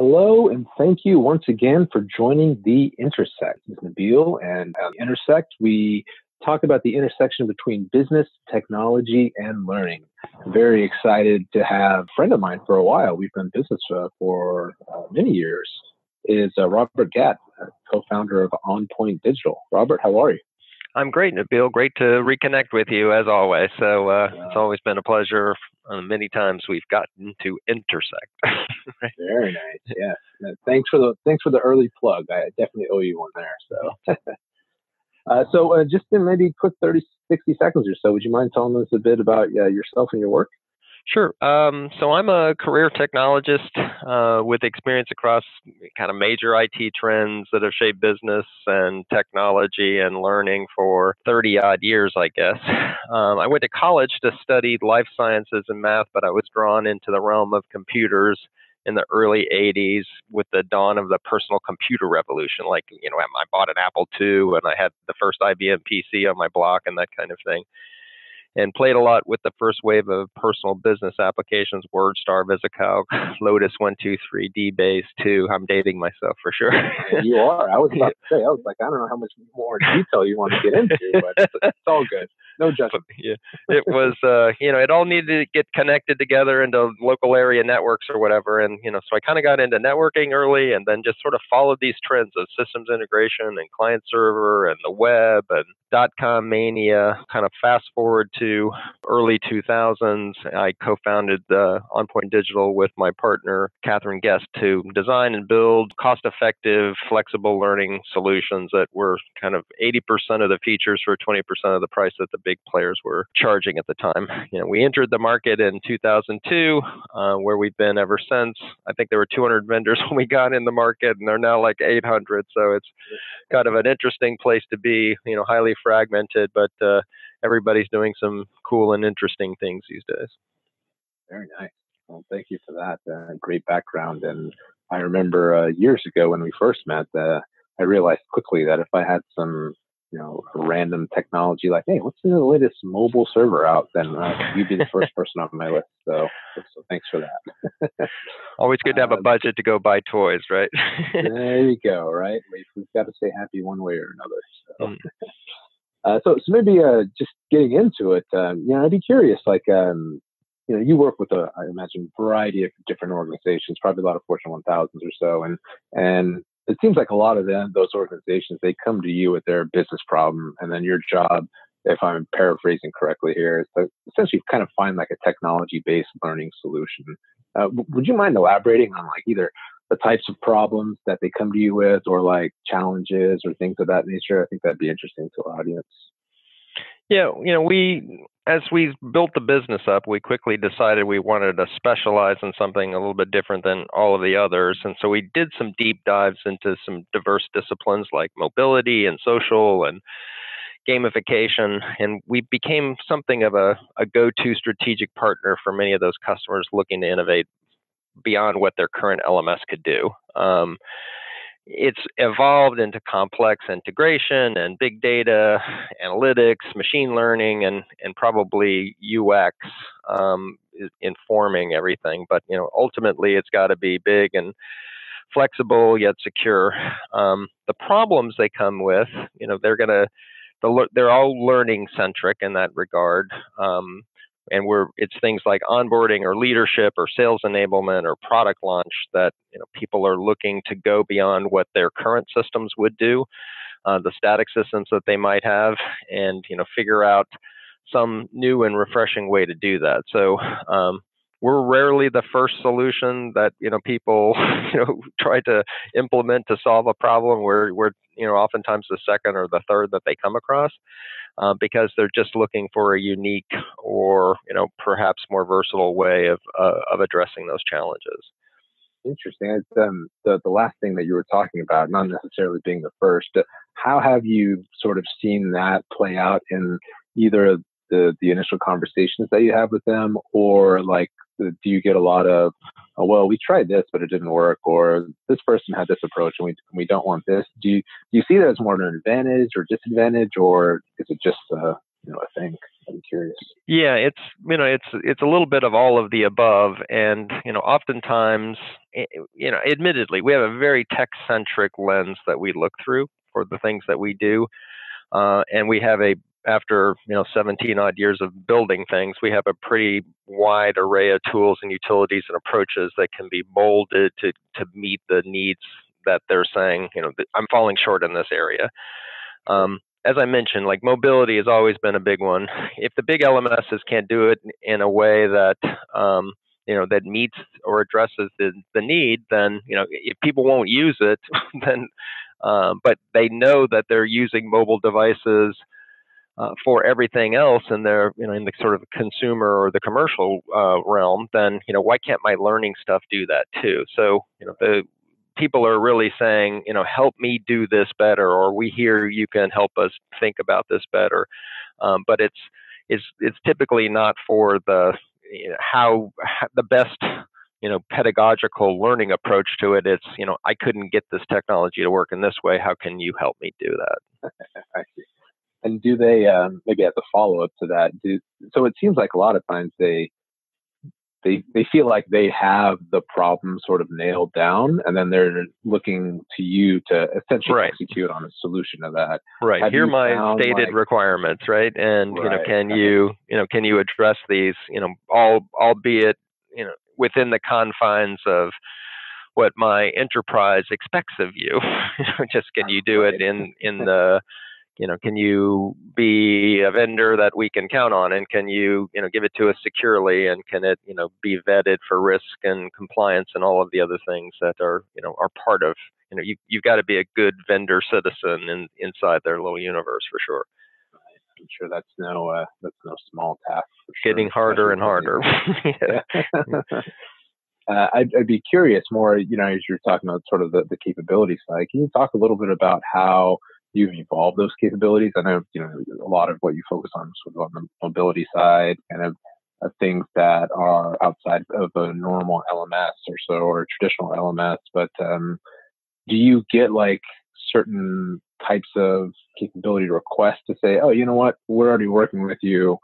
Hello, and thank you once again for joining The Intersect. This is Nabil, and at Intersect, we talk about the intersection between business, technology, and learning. Very excited to have a friend of mine for a while. We've done business uh, for uh, many years. Is uh, Robert Gadd, co-founder of OnPoint Digital. Robert, how are you? I'm great, Nabil. Great to reconnect with you as always. So uh, it's always been a pleasure. Uh, many times we've gotten to intersect. Very nice. Yeah. Thanks for the thanks for the early plug. I definitely owe you one there. So. Uh, so, uh, just in maybe quick 30, 60 seconds or so, would you mind telling us a bit about uh, yourself and your work? Sure. Um, so I'm a career technologist uh, with experience across kind of major IT trends that have shaped business and technology and learning for 30 odd years, I guess. Um, I went to college to study life sciences and math, but I was drawn into the realm of computers in the early 80s with the dawn of the personal computer revolution. Like, you know, I bought an Apple II and I had the first IBM PC on my block and that kind of thing and played a lot with the first wave of personal business applications WordStar, VisiCalc, Lotus 123, DBase 2. I'm dating myself for sure. you are. I was about to say, I was like, I don't know how much more detail you want to get into, but it's, it's all good. No judgment. yeah, it was, uh, you know, it all needed to get connected together into local area networks or whatever. And, you know, so I kind of got into networking early and then just sort of followed these trends of systems integration and client server and the web and dot com mania. Kind of fast forward to early 2000s, I co founded uh, OnPoint Digital with my partner, Catherine Guest, to design and build cost effective, flexible learning solutions that were kind of 80% of the features for 20% of the price that the big players were charging at the time. You know, we entered the market in 2002, uh, where we've been ever since. I think there were 200 vendors when we got in the market, and they're now like 800. So it's kind of an interesting place to be. You know, highly fragmented, but uh, everybody's doing some cool and interesting things these days. Very nice. Well, thank you for that. Uh, great background. And I remember uh, years ago when we first met, uh, I realized quickly that if I had some, you know, random technology like, hey, what's the latest mobile server out? Then uh, you'd be the first person on my list. So, so thanks for that. Always good to have a uh, budget to go buy toys, right? there you go. Right. We've got to stay happy one way or another. So. Mm. Uh, so, so maybe uh, just getting into it, um, you know, I'd be curious, like, um, you know, you work with a, I imagine, variety of different organizations, probably a lot of Fortune 1000s or so, and and it seems like a lot of them, those organizations, they come to you with their business problem, and then your job, if I'm paraphrasing correctly here, is to essentially kind of find like a technology-based learning solution. Uh, would you mind elaborating on like either the types of problems that they come to you with or like challenges or things of that nature. I think that'd be interesting to our audience. Yeah, you know, we as we built the business up, we quickly decided we wanted to specialize in something a little bit different than all of the others. And so we did some deep dives into some diverse disciplines like mobility and social and gamification. And we became something of a, a go to strategic partner for many of those customers looking to innovate beyond what their current LMS could do. Um, it's evolved into complex integration and big data, analytics, machine learning, and and probably UX um, informing everything. But you know, ultimately, it's got to be big and flexible yet secure. Um, the problems they come with, you know, they're gonna they're all learning centric in that regard. Um, and we're it's things like onboarding or leadership or sales enablement or product launch that you know people are looking to go beyond what their current systems would do uh, the static systems that they might have and you know figure out some new and refreshing way to do that. So um, we're rarely the first solution that you know people you know try to implement to solve a problem. We're, we're you know oftentimes the second or the third that they come across uh, because they're just looking for a unique or you know perhaps more versatile way of uh, of addressing those challenges. Interesting. It's, um, the the last thing that you were talking about, not necessarily being the first. Uh, how have you sort of seen that play out in either the the initial conversations that you have with them, or like do you get a lot of oh, well we tried this but it didn't work or this person had this approach and we, we don't want this do you do you see that as more of an advantage or disadvantage or is it just uh, you know a thing? I'm curious. Yeah, it's you know it's it's a little bit of all of the above, and you know oftentimes eh, you know admittedly we have a very tech centric lens that we look through for the things that we do, uh, and we have a after you know 17 odd years of building things, we have a pretty wide array of tools and utilities and approaches that can be molded to to meet the needs that they're saying. You know, I'm falling short in this area. Um, as I mentioned, like mobility has always been a big one. If the big LMSs can't do it in a way that um, you know that meets or addresses the, the need, then you know if people won't use it, then um, but they know that they're using mobile devices uh, for everything else and they're you know in the sort of consumer or the commercial uh, realm then you know why can't my learning stuff do that too? So you know the people are really saying you know help me do this better or we hear you can help us think about this better. Um, but it's it's it's typically not for the you know, how, how the best you know pedagogical learning approach to it. It's you know i couldn't get this technology to work in this way. How can you help me do that? I see and do they um, maybe as a follow up to that? Do so? It seems like a lot of times they they they feel like they have the problem sort of nailed down, and then they're looking to you to essentially right. execute on a solution to that. Right. Have Here are my stated like, requirements, right? And right. you know, can you you know can you address these? You know, all albeit you know within the confines of what my enterprise expects of you. Just can you do it in in the you know, can you be a vendor that we can count on, and can you, you know, give it to us securely, and can it, you know, be vetted for risk and compliance and all of the other things that are, you know, are part of, you know, you you've got to be a good vendor citizen in, inside their little universe for sure. I'm sure that's no uh, that's no small task. Getting harder and harder. uh, I'd, I'd, be curious more, you know, as you're talking about sort of the, the capability side. Can you talk a little bit about how you've evolved those capabilities. I know you know a lot of what you focus on sort of on the mobility side, kind of uh, things that are outside of a normal LMS or so or traditional LMS. But um, do you get like certain types of capability requests to say, oh, you know what, we're already working with you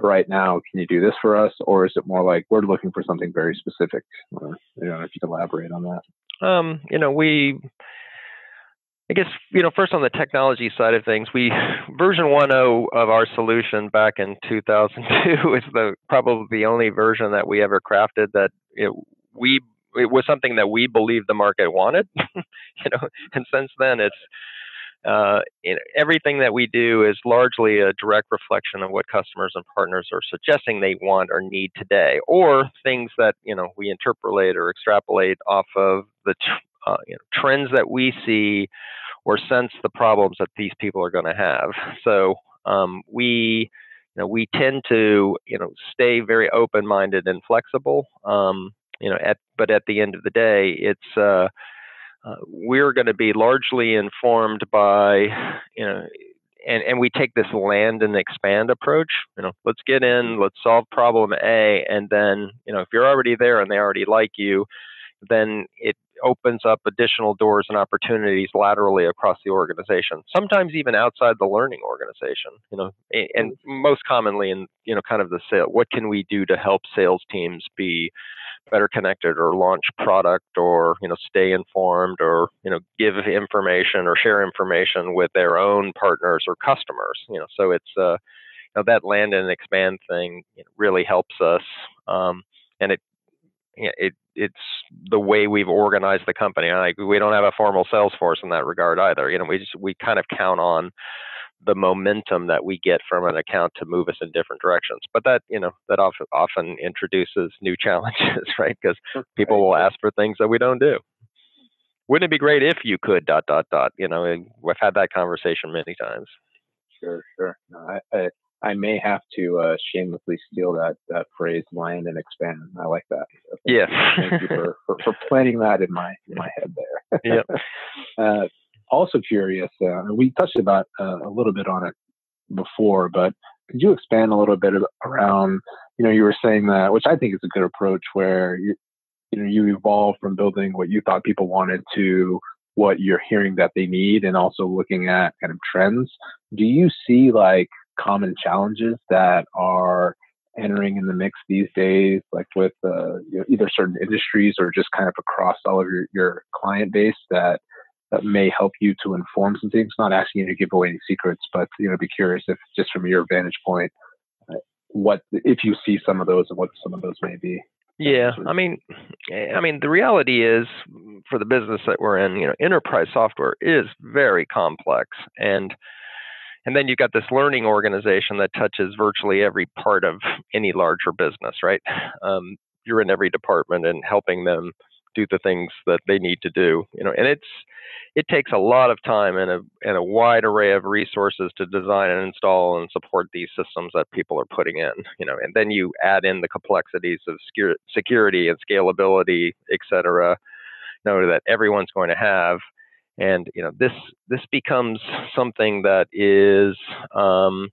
right now. Can you do this for us? Or is it more like we're looking for something very specific? Or, you know, if you could elaborate on that. Um, you know, we I guess you know first on the technology side of things, we version 1.0 of our solution back in 2002 is the probably the only version that we ever crafted that it, we it was something that we believed the market wanted. you know, and since then it's uh, everything that we do is largely a direct reflection of what customers and partners are suggesting they want or need today, or things that you know we interpolate or extrapolate off of the uh, you know, trends that we see or sense the problems that these people are going to have. So um, we, you know, we tend to, you know, stay very open-minded and flexible. Um, you know, at but at the end of the day, it's uh, uh, we're going to be largely informed by, you know, and, and we take this land and expand approach. You know, let's get in, let's solve problem A, and then you know if you're already there and they already like you, then it opens up additional doors and opportunities laterally across the organization sometimes even outside the learning organization you know and most commonly in you know kind of the sale what can we do to help sales teams be better connected or launch product or you know stay informed or you know give information or share information with their own partners or customers you know? So it's uh you know that land and expand thing really helps us um, and it it it's the way we've organized the company. Like we don't have a formal sales force in that regard either. You know, we just we kind of count on the momentum that we get from an account to move us in different directions. But that you know that often often introduces new challenges, right? Because people will ask for things that we don't do. Wouldn't it be great if you could dot dot dot? You know, we've had that conversation many times. Sure, sure. No, I, I I may have to uh, shamelessly steal that that phrase "land and expand." I like that. So thank yeah. You, thank you for, for, for, planting that in my in my head there. yeah. uh, also curious. Uh, we touched about uh, a little bit on it before, but could you expand a little bit around? You know, you were saying that, which I think is a good approach, where you you know you evolve from building what you thought people wanted to what you're hearing that they need, and also looking at kind of trends. Do you see like common challenges that are entering in the mix these days, like with uh, you know, either certain industries or just kind of across all of your, your client base that that may help you to inform some things. Not asking you to give away any secrets, but you know, be curious if just from your vantage point, uh, what if you see some of those and what some of those may be. Yeah, I mean, eh, I mean, the reality is for the business that we're in, you know, enterprise software is very complex, and and then you've got this learning organization that touches virtually every part of any larger business, right? Um, you're in every department and helping them do the things that they need to do, you know, and it's it takes a lot of time and a and a wide array of resources to design and install and support these systems that people are putting in, you know, and then you add in the complexities of security and scalability, et cetera, know, that everyone's going to have and you know this this becomes something that is um,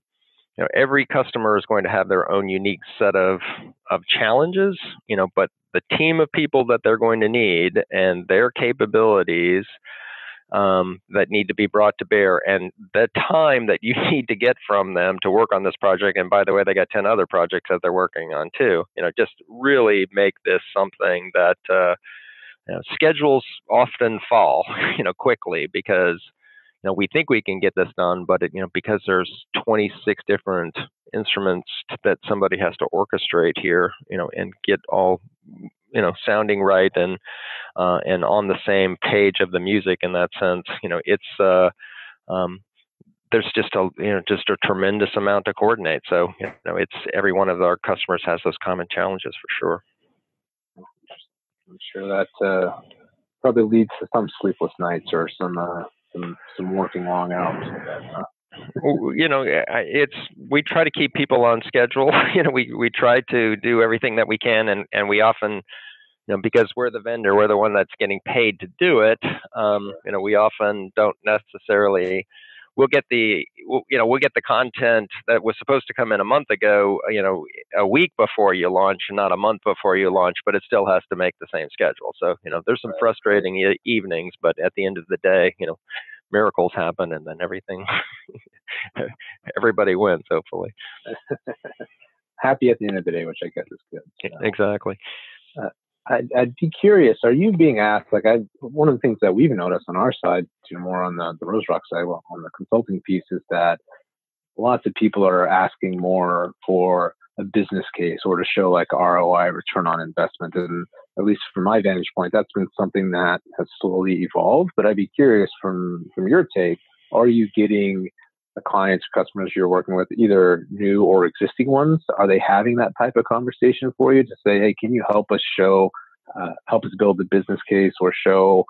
you know every customer is going to have their own unique set of of challenges you know but the team of people that they're going to need and their capabilities um, that need to be brought to bear and the time that you need to get from them to work on this project. And by the way they got 10 other projects that they're working on too. You know just really make this something that uh, you know, schedules often fall, you know, quickly because you know we think we can get this done, but it, you know because there's 26 different instruments that somebody has to orchestrate here, you know, and get all you know sounding right and uh, and on the same page of the music in that sense. You know, it's uh, um, there's just a you know just a tremendous amount to coordinate. So you know, it's every one of our customers has those common challenges for sure. I'm sure that uh, probably leads to some sleepless nights or some uh, some some working long hours. you know, it's we try to keep people on schedule. you know, we we try to do everything that we can, and and we often, you know, because we're the vendor, we're the one that's getting paid to do it. Um, you know, we often don't necessarily we'll get the you know we'll get the content that was supposed to come in a month ago you know a week before you launch not a month before you launch but it still has to make the same schedule. So you know there's some frustrating e- evenings but at the end of the day you know miracles happen and then everything everybody wins hopefully. Happy at the end of the day which i guess is good so. exactly. Uh, I'd, I'd, be curious. Are you being asked? Like, I one of the things that we've noticed on our side, know, more on the the Rose Rock side, well, on the consulting piece, is that lots of people are asking more for a business case or to show like ROI, return on investment, and at least from my vantage point, that's been something that has slowly evolved. But I'd be curious from from your take, are you getting the clients or customers you're working with, either new or existing ones, are they having that type of conversation for you to say, hey, can you help us show, uh, help us build the business case or show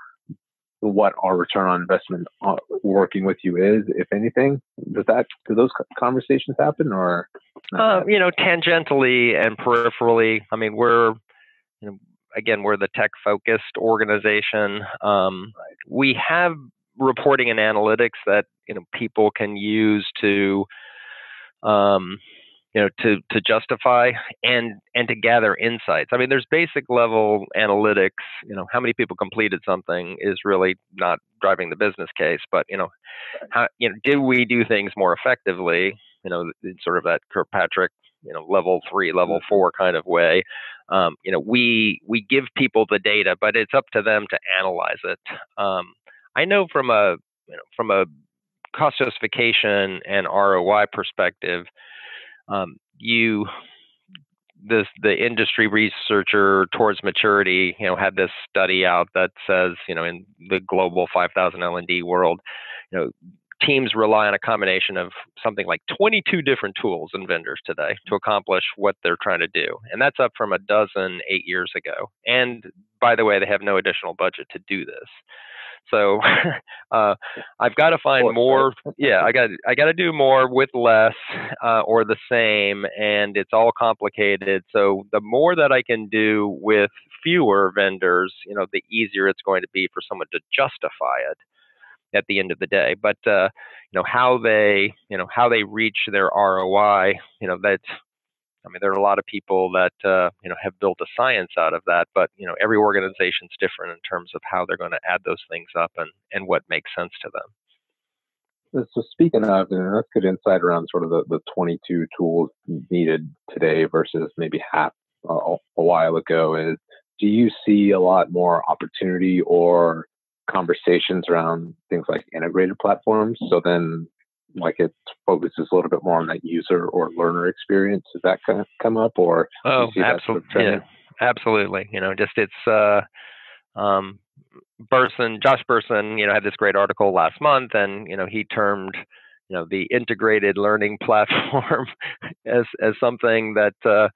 what our return on investment uh, working with you is, if anything? Does that do those conversations happen, or uh, you know, tangentially and peripherally? I mean, we're you know, again, we're the tech focused organization. Um. We have reporting and analytics that you know people can use to um, you know to to justify and and to gather insights. I mean there's basic level analytics you know how many people completed something is really not driving the business case but you know how you know did we do things more effectively you know sort of that kirkpatrick you know level three level mm-hmm. four kind of way? Um, you know we we give people the data but it's up to them to analyze it. Um, I know from a you know, from a cost justification and ROI perspective, um, you this the industry researcher towards maturity, you know, had this study out that says, you know, in the global 5,000 L&D world, you know, teams rely on a combination of something like 22 different tools and vendors today to accomplish what they're trying to do. And that's up from a dozen eight years ago. And by the way, they have no additional budget to do this. So uh, I've got to find more. Yeah, I got I got to do more with less uh, or the same, and it's all complicated. So the more that I can do with fewer vendors, you know, the easier it's going to be for someone to justify it at the end of the day. But uh, you know how they you know how they reach their ROI, you know that's I mean, there are a lot of people that uh, you know have built a science out of that, but you know, every organization's different in terms of how they're going to add those things up and and what makes sense to them. so speaking of, and that's good insight around sort of the, the 22 tools needed today versus maybe half uh, a while ago. Is do you see a lot more opportunity or conversations around things like integrated platforms? So then, like it focuses a little bit more on that user or learner experience. Does that kind of come up, or oh, absolutely, sort of yeah, absolutely. You know, just it's uh, um, Bersin, Josh Bersin, you know, had this great article last month, and you know, he termed you know the integrated learning platform as as something that uh,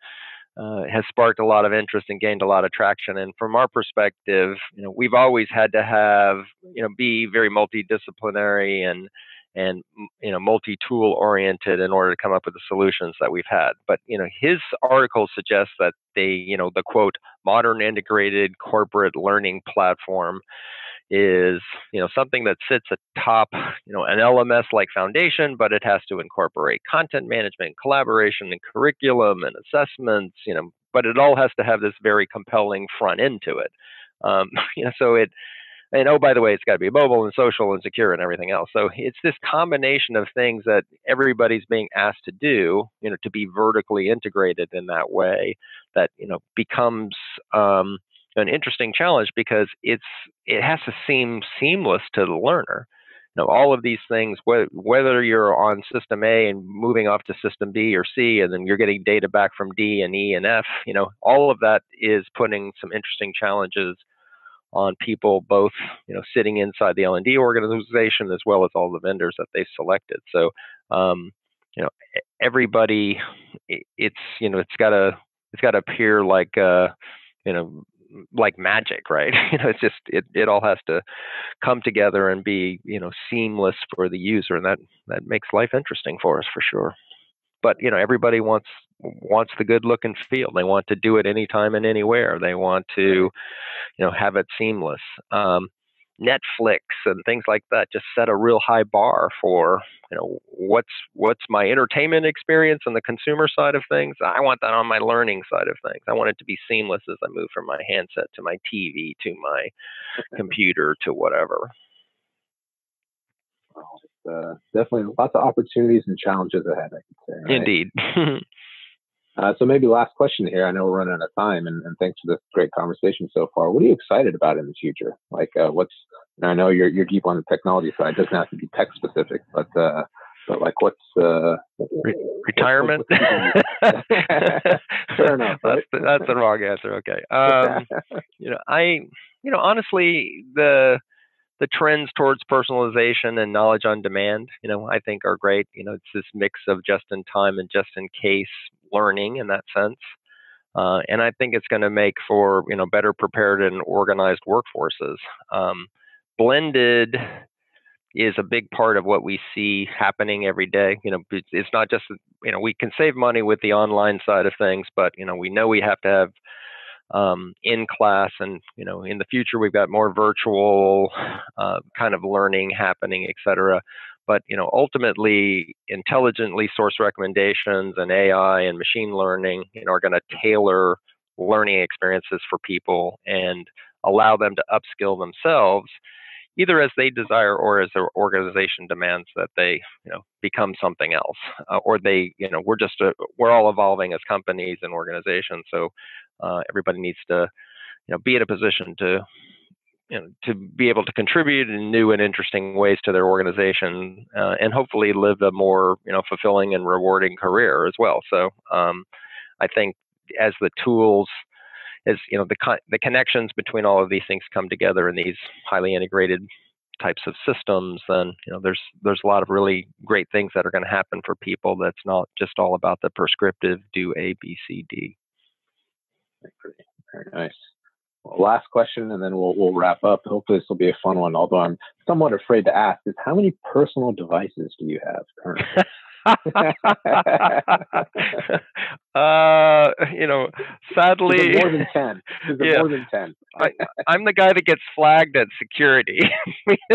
uh, has sparked a lot of interest and gained a lot of traction. And from our perspective, you know, we've always had to have you know be very multidisciplinary and and you know multi-tool oriented in order to come up with the solutions that we've had but you know his article suggests that they you know the quote modern integrated corporate learning platform is you know something that sits atop you know an LMS like foundation, but it has to incorporate content management, collaboration, and curriculum and assessments. You know, but it all has to have this very compelling front end to it. Um, you know, so it and oh by the way it's got to be mobile and social and secure and everything else. So it's this combination of things that everybody's being asked to do you know to be vertically integrated in that way that you know becomes um, an interesting challenge because it's it has to seem seamless to the learner. You know all of these things whether you're on system a and moving off to system b or c and then you're getting data back from d and e and f you know all of that is putting some interesting challenges on people both you know sitting inside the L&D organization as well as all the vendors that they've selected. So um, you know everybody it's you know it's got to it's got to appear like uh, you know like magic, right? you know, it's just it, it all has to come together and be you know seamless for the user, and that that makes life interesting for us for sure. But you know, everybody wants wants the good look and feel. They want to do it anytime and anywhere. They want to, you know, have it seamless. Um, Netflix and things like that just set a real high bar for you know what's what's my entertainment experience on the consumer side of things. I want that on my learning side of things. I want it to be seamless as I move from my handset to my TV to my computer to whatever. Uh, definitely lots of opportunities and challenges ahead. I could say. Right? Indeed. Uh, so maybe last question here. I know we're running out of time, and, and, thanks for this great conversation so far. What are you excited about in the future? Like, uh, what's? I know you're you're deep on the technology side. It doesn't have to be tech specific, but uh, but like, what's uh, Re- retirement? Fair enough. Right? That's the, that's the wrong answer. Okay. Um, you know, I you know honestly the the trends towards personalization and knowledge on demand, you know, I think are great. You know, it's this mix of just in time and just in case learning in that sense. Uh, and I think it's going to make for you know better prepared and organized workforces. Um, blended is a big part of what we see happening every day. You know, it's not just you know we can save money with the online side of things, but you know we know we have to have um, in class, and you know in the future we've got more virtual uh, kind of learning happening, et cetera. But you know, ultimately, intelligently sourced recommendations and AI and machine learning, you know, are going to tailor learning experiences for people and allow them to upskill themselves, either as they desire or as their organization demands that they, you know, become something else, uh, or they, you know, we're just a, we're all evolving as companies and organizations, so uh, everybody needs to, you know, be in a position to you know, to be able to contribute in new and interesting ways to their organization, uh, and hopefully live a more you know fulfilling and rewarding career as well. So um, I think as the tools, as you know, the the connections between all of these things come together in these highly integrated types of systems, then you know there's there's a lot of really great things that are going to happen for people. That's not just all about the prescriptive do A B C D. Very nice last question, and then we'll we'll wrap up. Hopefully, this will be a fun one. Although I'm somewhat afraid to ask, is how many personal devices do you have currently? uh, you know, sadly, more than ten. yeah, more than ten. I, I'm the guy that gets flagged at security.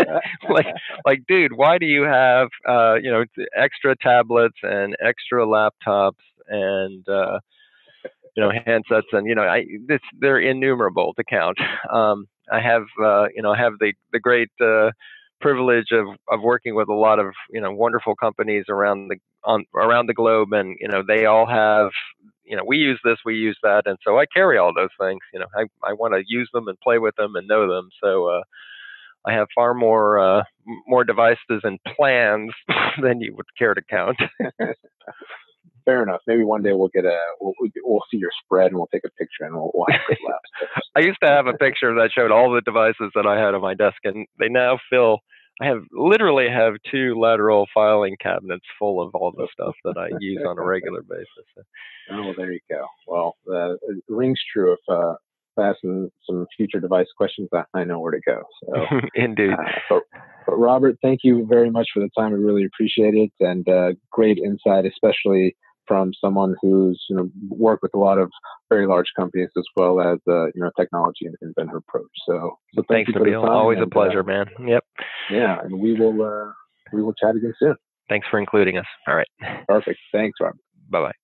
like, like, dude, why do you have, uh, you know, extra tablets and extra laptops and uh, you know handsets and you know I this they're innumerable to count. Um, I have uh, you know I have the the great uh, privilege of of working with a lot of you know wonderful companies around the on around the globe, and you know they all have you know we use this, we use that, and so I carry all those things. You know, I I want to use them and play with them and know them. So. uh I have far more uh, more devices and plans than you would care to count. fair enough. Maybe one day we'll get a we'll, we'll see your spread and we'll take a picture and we'll, we'll have I used to have a picture that showed all the devices that I had on my desk, and they now fill. I have literally have two lateral filing cabinets full of all the stuff that I use on a regular basis. Oh, there you go. Well, uh, it rings true. If uh, I have some, future device questions, I know where to go. So, indeed. Uh, but, but, Robert, thank you very much for the time. I really appreciate it, and uh, great insight, especially from someone who's you know worked with a lot of very large companies as well as uh, you know technology and inventor approach. So, so thank thanks, for Nabil. Always and, a pleasure, uh, man. Yep. Yeah, and we will uh, we will chat again soon. Thanks for including us. All right. Perfect. Thanks, Robert. Bye bye.